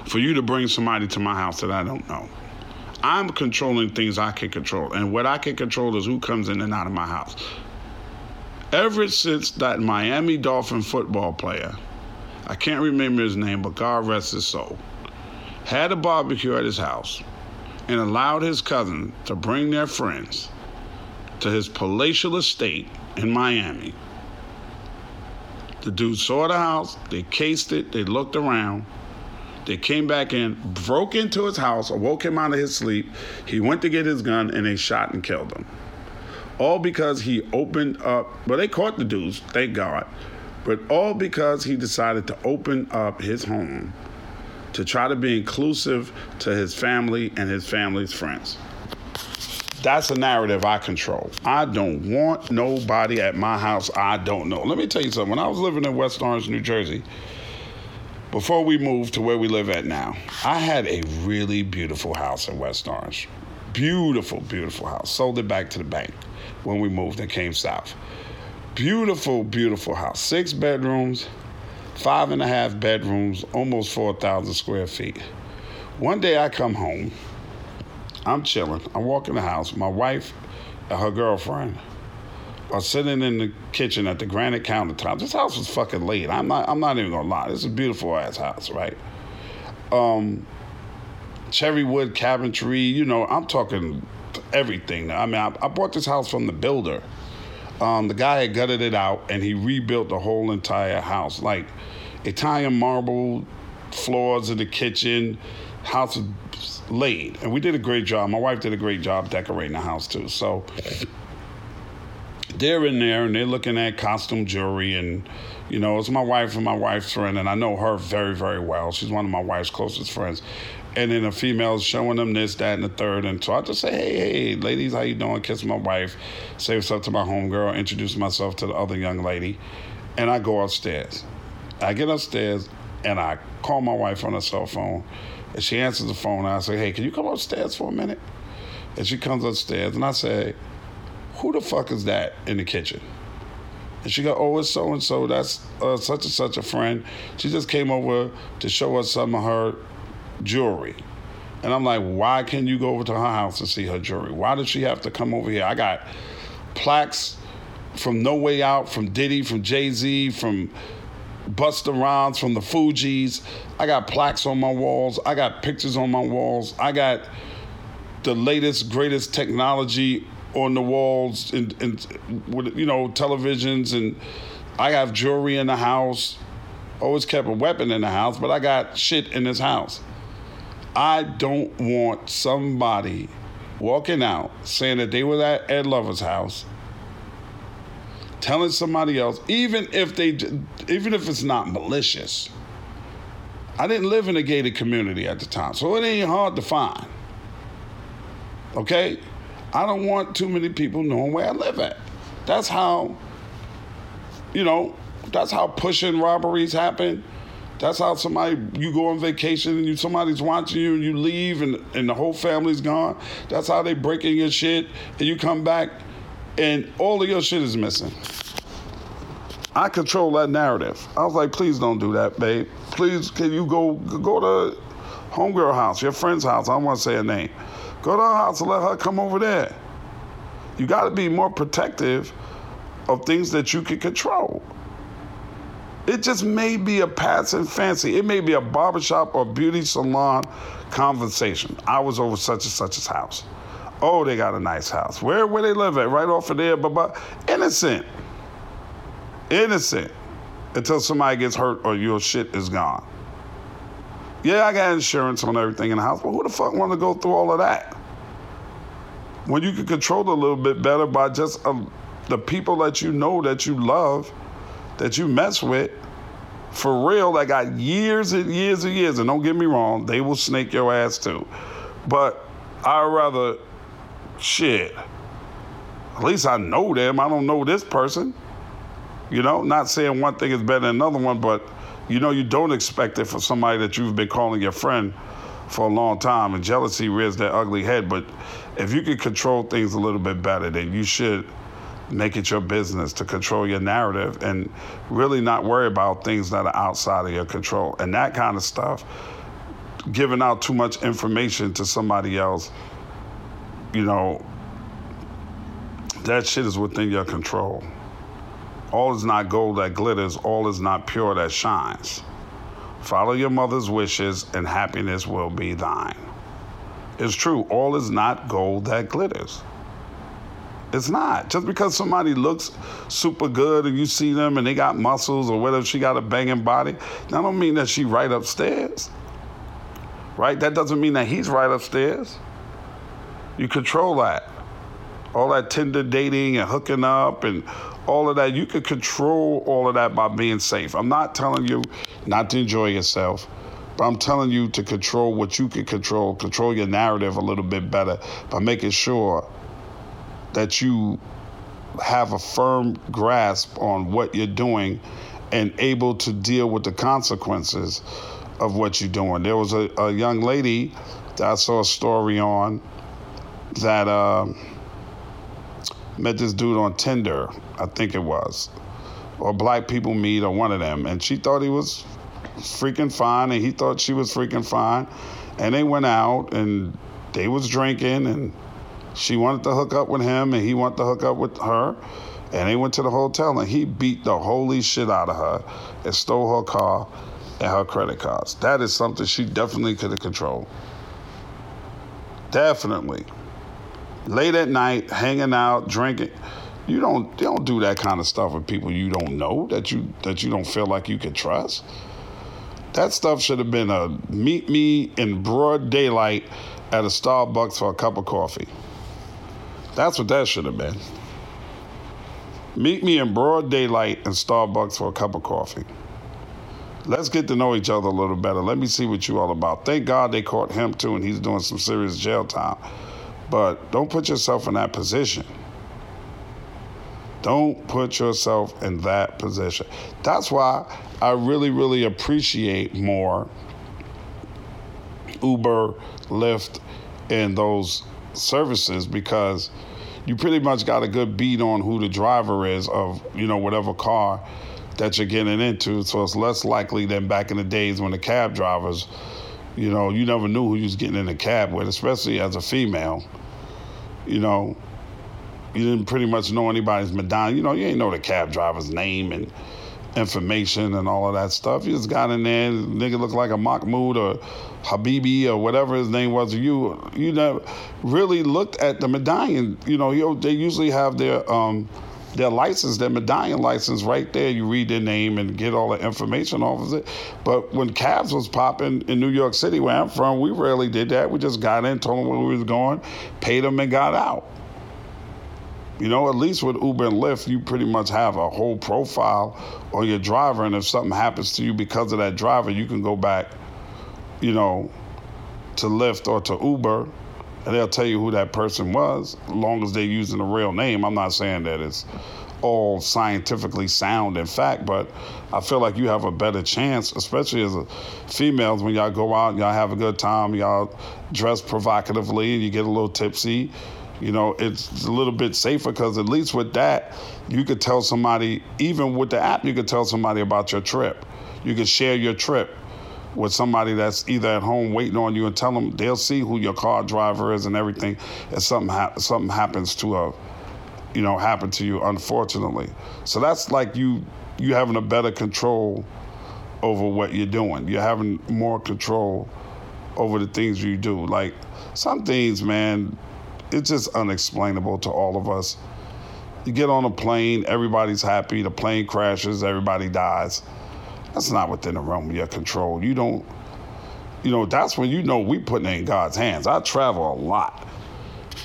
for you to bring somebody to my house that I don't know. I'm controlling things I can control, and what I can control is who comes in and out of my house. Ever since that Miami Dolphin football player, I can't remember his name, but God rest his soul, had a barbecue at his house and allowed his cousin to bring their friends to his palatial estate in Miami. The dude saw the house, they cased it, they looked around, they came back in, broke into his house, awoke him out of his sleep. He went to get his gun and they shot and killed him. All because he opened up, well, they caught the dudes, thank God, but all because he decided to open up his home to try to be inclusive to his family and his family's friends. That's a narrative I control. I don't want nobody at my house I don't know. Let me tell you something. When I was living in West Orange, New Jersey, before we moved to where we live at now, I had a really beautiful house in West Orange. Beautiful, beautiful house. Sold it back to the bank when we moved and came south. Beautiful, beautiful house. Six bedrooms, five and a half bedrooms, almost 4,000 square feet. One day I come home I'm chilling. I walk in the house. My wife and her girlfriend are sitting in the kitchen at the granite countertop. This house was fucking late. I'm not. I'm not even gonna lie. This is a beautiful ass house, right? Um, cherry wood cabinetry. You know, I'm talking everything. I mean, I, I bought this house from the builder. Um, the guy had gutted it out and he rebuilt the whole entire house, like Italian marble floors in the kitchen. House laid, and we did a great job. My wife did a great job decorating the house too. So they're in there and they're looking at costume jewelry and you know it's my wife and my wife's friend and i know her very very well she's one of my wife's closest friends and then the female's showing them this that and the third and so i just say hey hey ladies how you doing kiss my wife say what's up to my homegirl introduce myself to the other young lady and i go upstairs i get upstairs and i call my wife on her cell phone and she answers the phone. And I say, hey, can you come upstairs for a minute? And she comes upstairs. And I say, who the fuck is that in the kitchen? And she go, oh, it's so and so. That's uh, such and such a friend. She just came over to show us some of her jewelry. And I'm like, why can't you go over to her house and see her jewelry? Why does she have to come over here? I got plaques from No Way Out, from Diddy, from Jay Z, from Busta Rhymes from the Fugees. I got plaques on my walls. I got pictures on my walls. I got the latest, greatest technology on the walls and, and with you know televisions and I have jewelry in the house. Always kept a weapon in the house, but I got shit in this house. I don't want somebody walking out saying that they were at Ed Lover's house telling somebody else, even if they, even if it's not malicious. I didn't live in a gated community at the time, so it ain't hard to find. Okay, I don't want too many people knowing where I live at. That's how, you know, that's how pushing robberies happen. That's how somebody you go on vacation and you somebody's watching you and you leave and, and the whole family's gone. That's how they break in your shit and you come back and all of your shit is missing. I control that narrative. I was like, please don't do that, babe. Please, can you go go to homegirl house, your friend's house? I don't want to say her name. Go to her house and let her come over there. You got to be more protective of things that you can control. It just may be a passing fancy. It may be a barbershop or beauty salon conversation. I was over such and such's house. Oh, they got a nice house. Where where they live at? Right off of there, but innocent. Innocent. Until somebody gets hurt or your shit is gone. Yeah, I got insurance on everything in the house, but who the fuck want to go through all of that? When you can control a little bit better by just uh, the people that you know that you love, that you mess with, for real, that got years and years and years. And don't get me wrong, they will snake your ass too. But I'd rather, shit, at least I know them. I don't know this person. You know, not saying one thing is better than another one, but you know, you don't expect it for somebody that you've been calling your friend for a long time, and jealousy rears their ugly head. But if you can control things a little bit better, then you should make it your business to control your narrative and really not worry about things that are outside of your control. And that kind of stuff, giving out too much information to somebody else, you know, that shit is within your control. All is not gold that glitters, all is not pure that shines. Follow your mother's wishes, and happiness will be thine. It's true, all is not gold that glitters. It's not. Just because somebody looks super good and you see them and they got muscles or whether she got a banging body, that don't mean that she right upstairs. Right? That doesn't mean that he's right upstairs. You control that. All that Tinder dating and hooking up and all of that. You can control all of that by being safe. I'm not telling you not to enjoy yourself, but I'm telling you to control what you can control, control your narrative a little bit better by making sure that you have a firm grasp on what you're doing and able to deal with the consequences of what you're doing. There was a, a young lady that I saw a story on that. Uh, met this dude on Tinder, I think it was, or Black People Meet, or one of them, and she thought he was freaking fine, and he thought she was freaking fine, and they went out and they was drinking, and she wanted to hook up with him, and he wanted to hook up with her, and they went to the hotel, and he beat the holy shit out of her and stole her car and her credit cards. That is something she definitely could have controlled. Definitely late at night, hanging out, drinking. You don't you don't do that kind of stuff with people you don't know that you that you don't feel like you can trust. That stuff should have been a meet me in broad daylight at a Starbucks for a cup of coffee. That's what that should have been. Meet me in broad daylight in Starbucks for a cup of coffee. Let's get to know each other a little better. Let me see what you all about. Thank God they caught him too, and he's doing some serious jail time. But don't put yourself in that position. Don't put yourself in that position. That's why I really, really appreciate more Uber, Lyft, and those services because you pretty much got a good beat on who the driver is of, you know, whatever car that you're getting into. So it's less likely than back in the days when the cab drivers you know, you never knew who you was getting in a cab with, especially as a female. You know, you didn't pretty much know anybody's Madonna. You know, you ain't know the cab driver's name and information and all of that stuff. You just got in there, nigga looked like a Mahmoud or Habibi or whatever his name was. You you never really looked at the medallion. You know, you, they usually have their um, their license, their medallion license right there. You read their name and get all the information off of it. But when cabs was popping in New York City, where I'm from, we rarely did that. We just got in, told them where we was going, paid them, and got out. You know, at least with Uber and Lyft, you pretty much have a whole profile on your driver, and if something happens to you because of that driver, you can go back, you know, to Lyft or to Uber and they'll tell you who that person was, as long as they're using a real name. I'm not saying that it's all scientifically sound in fact, but I feel like you have a better chance, especially as a females, when y'all go out, and y'all have a good time, y'all dress provocatively, and you get a little tipsy. You know, it's a little bit safer because at least with that, you could tell somebody, even with the app, you could tell somebody about your trip. You could share your trip with somebody that's either at home waiting on you and tell them they'll see who your car driver is and everything. If something ha- something happens to a you know, happen to you, unfortunately. So that's like you you having a better control over what you're doing. You're having more control over the things you do. Like some things, man, it's just unexplainable to all of us. You get on a plane, everybody's happy, the plane crashes, everybody dies. That's not within the realm of your control. You don't, you know, that's when you know we putting it in God's hands. I travel a lot.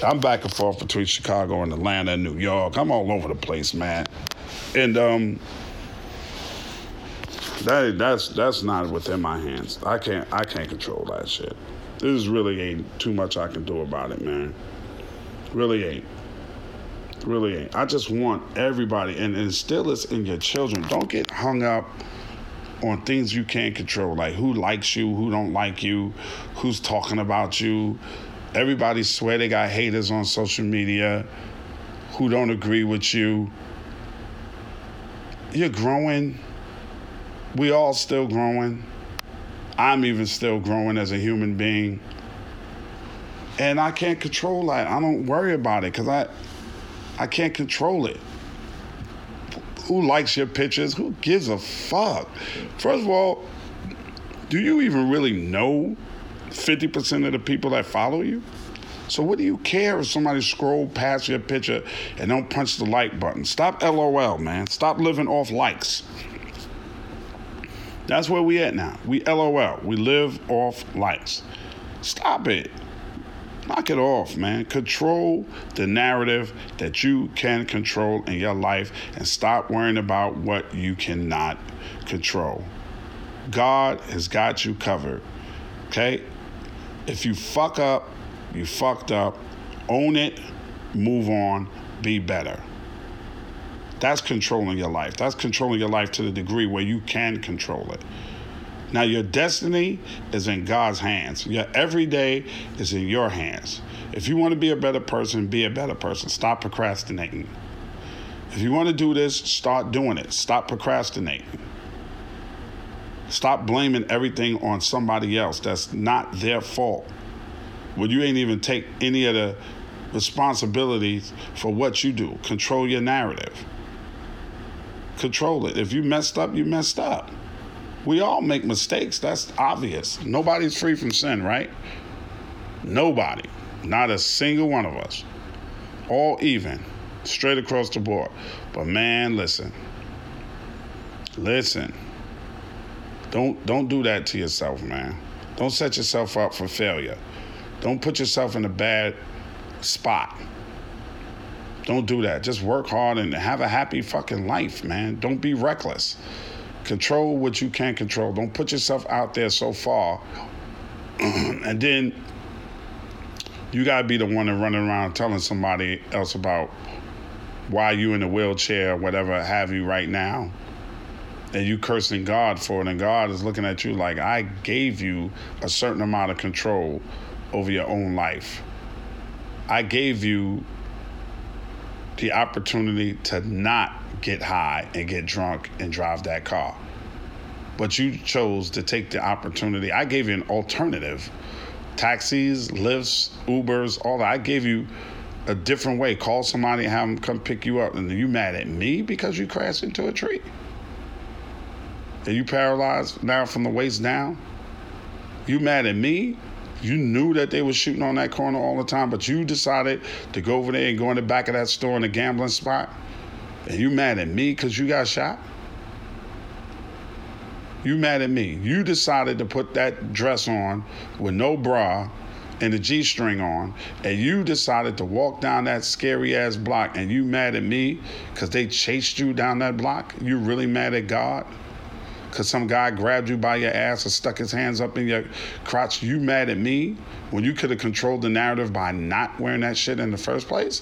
I'm back and forth between Chicago and Atlanta and New York. I'm all over the place, man. And um, that that's that's not within my hands. I can't I can't control that shit. This really ain't too much I can do about it, man. Really ain't. Really ain't. I just want everybody, and instill this in your children. Don't get hung up on things you can't control, like who likes you, who don't like you, who's talking about you. Everybody swear they got haters on social media who don't agree with you. You're growing we all still growing. I'm even still growing as a human being. And I can't control that. I don't worry about it because I I can't control it. Who likes your pictures? Who gives a fuck? First of all, do you even really know 50% of the people that follow you? So what do you care if somebody scroll past your picture and don't punch the like button? Stop LOL, man. Stop living off likes. That's where we at now. We LOL. We live off likes. Stop it. Knock it off, man. Control the narrative that you can control in your life and stop worrying about what you cannot control. God has got you covered. Okay? If you fuck up, you fucked up. Own it, move on, be better. That's controlling your life. That's controlling your life to the degree where you can control it. Now, your destiny is in God's hands. Your everyday is in your hands. If you want to be a better person, be a better person. Stop procrastinating. If you want to do this, start doing it. Stop procrastinating. Stop blaming everything on somebody else. That's not their fault. When you ain't even take any of the responsibilities for what you do. Control your narrative control it. If you messed up, you messed up. We all make mistakes. That's obvious. Nobody's free from sin, right? Nobody. Not a single one of us. All even. Straight across the board. But man, listen. Listen. Don't don't do that to yourself, man. Don't set yourself up for failure. Don't put yourself in a bad spot. Don't do that. Just work hard and have a happy fucking life, man. Don't be reckless. Control what you can control. Don't put yourself out there so far. (clears throat) and then you gotta be the one that running around telling somebody else about why you in a wheelchair or whatever have you right now. And you cursing God for it, and God is looking at you like I gave you a certain amount of control over your own life. I gave you the opportunity to not get high and get drunk and drive that car. But you chose to take the opportunity. I gave you an alternative taxis, Lyfts, Ubers, all that. I gave you a different way. Call somebody have them come pick you up. And you mad at me because you crashed into a tree? Are you paralyzed now from the waist down? You mad at me you knew that they were shooting on that corner all the time, but you decided to go over there and go in the back of that store in the gambling spot. And you mad at me because you got shot? You mad at me. You decided to put that dress on with no bra and a G string on, and you decided to walk down that scary ass block, and you mad at me because they chased you down that block? You really mad at God? Because some guy grabbed you by your ass or stuck his hands up in your crotch, you mad at me when you could have controlled the narrative by not wearing that shit in the first place?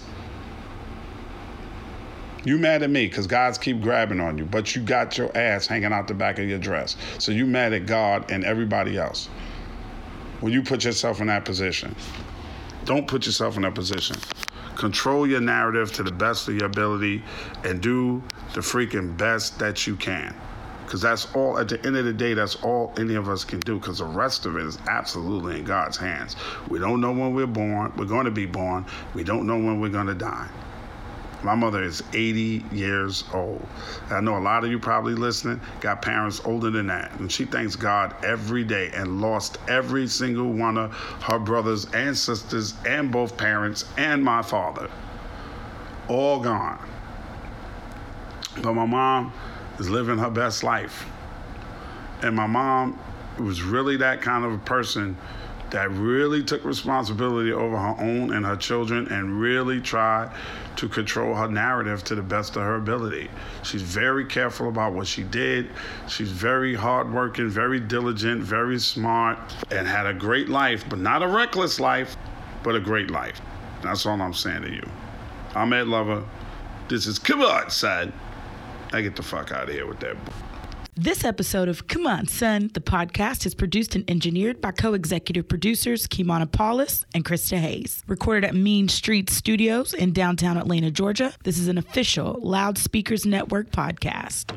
You mad at me because God's keep grabbing on you, but you got your ass hanging out the back of your dress. So you mad at God and everybody else when you put yourself in that position. Don't put yourself in that position. Control your narrative to the best of your ability and do the freaking best that you can because that's all at the end of the day that's all any of us can do because the rest of it is absolutely in god's hands we don't know when we're born we're going to be born we don't know when we're going to die My mother is 80 years old. I know a lot of you probably listening got parents older than that. And she thanks God every day and lost every single one of her brothers and sisters and both parents and my father. All gone. But my mom is living her best life. And my mom was really that kind of a person that really took responsibility over her own and her children and really tried to control her narrative to the best of her ability. She's very careful about what she did. She's very hardworking, very diligent, very smart, and had a great life, but not a reckless life, but a great life. That's all I'm saying to you. I'm Ed Lover. This is C'Mon Son. I get the fuck out of here with that. This episode of C'Mon Son, the podcast, is produced and engineered by co executive producers Kimana Paulus and Krista Hayes. Recorded at Mean Street Studios in downtown Atlanta, Georgia, this is an official Loudspeakers Network podcast.